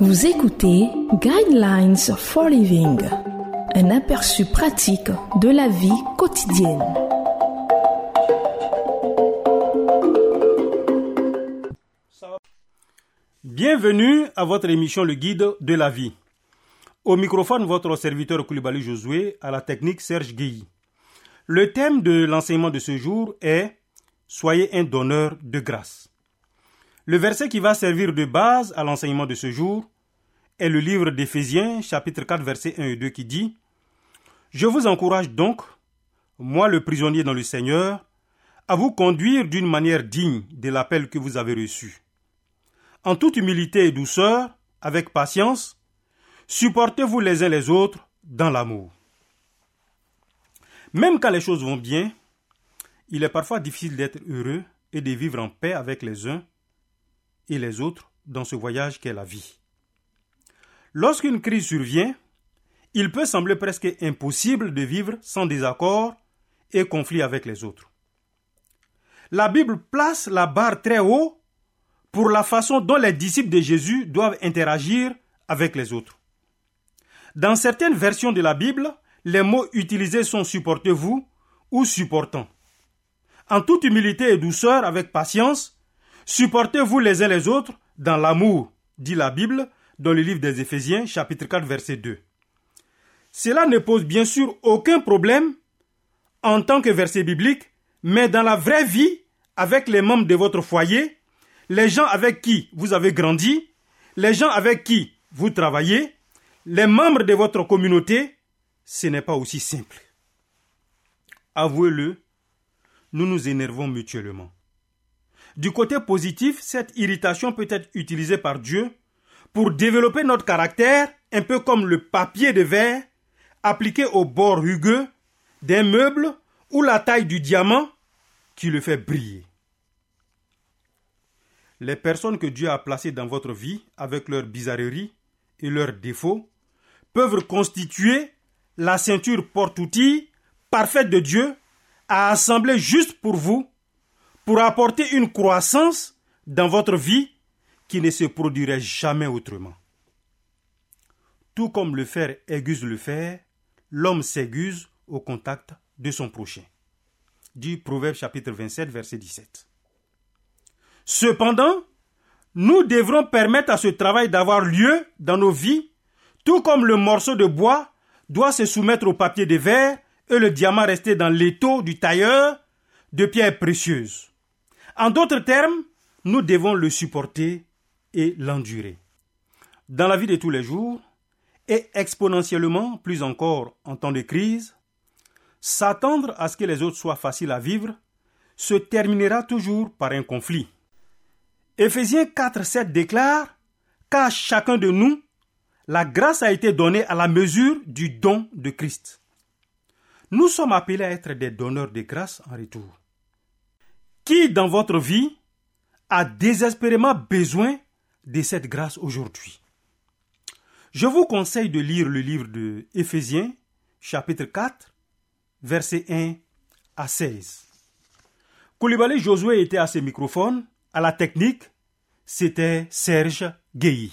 Vous écoutez Guidelines for Living, un aperçu pratique de la vie quotidienne. Bienvenue à votre émission Le Guide de la vie. Au microphone, votre serviteur Koulibaly Josué, à la technique Serge Guilly. Le thème de l'enseignement de ce jour est Soyez un donneur de grâce. Le verset qui va servir de base à l'enseignement de ce jour est le livre d'Éphésiens, chapitre 4, verset 1 et 2, qui dit Je vous encourage donc, moi le prisonnier dans le Seigneur, à vous conduire d'une manière digne de l'appel que vous avez reçu. En toute humilité et douceur, avec patience, supportez-vous les uns les autres dans l'amour. Même quand les choses vont bien, il est parfois difficile d'être heureux et de vivre en paix avec les uns et les autres dans ce voyage qu'est la vie. Lorsqu'une crise survient, il peut sembler presque impossible de vivre sans désaccord et conflit avec les autres. La Bible place la barre très haut pour la façon dont les disciples de Jésus doivent interagir avec les autres. Dans certaines versions de la Bible, les mots utilisés sont supportez-vous ou supportant. En toute humilité et douceur, avec patience, Supportez-vous les uns les autres dans l'amour, dit la Bible dans le livre des Éphésiens, chapitre 4, verset 2. Cela ne pose bien sûr aucun problème en tant que verset biblique, mais dans la vraie vie, avec les membres de votre foyer, les gens avec qui vous avez grandi, les gens avec qui vous travaillez, les membres de votre communauté, ce n'est pas aussi simple. Avouez-le, nous nous énervons mutuellement. Du côté positif, cette irritation peut être utilisée par Dieu pour développer notre caractère, un peu comme le papier de verre appliqué au bord rugueux d'un meuble ou la taille du diamant qui le fait briller. Les personnes que Dieu a placées dans votre vie avec leurs bizarreries et leurs défauts peuvent constituer la ceinture porte-outil parfaite de Dieu à assembler juste pour vous pour apporter une croissance dans votre vie qui ne se produirait jamais autrement. Tout comme le fer aiguise le fer, l'homme s'aiguise au contact de son prochain. Du Proverbe chapitre 27, verset 17. Cependant, nous devrons permettre à ce travail d'avoir lieu dans nos vies, tout comme le morceau de bois doit se soumettre au papier de verre et le diamant rester dans l'étau du tailleur de pierres précieuses. En d'autres termes, nous devons le supporter et l'endurer. Dans la vie de tous les jours, et exponentiellement plus encore en temps de crise, s'attendre à ce que les autres soient faciles à vivre se terminera toujours par un conflit. Éphésiens 4, 7 déclare qu'à chacun de nous, la grâce a été donnée à la mesure du don de Christ. Nous sommes appelés à être des donneurs de grâce en retour. Qui dans votre vie a désespérément besoin de cette grâce aujourd'hui? Je vous conseille de lire le livre de Éphésiens, chapitre 4, versets 1 à 16. Koulibaly Josué était à ses microphones, à la technique, c'était Serge Guéhi.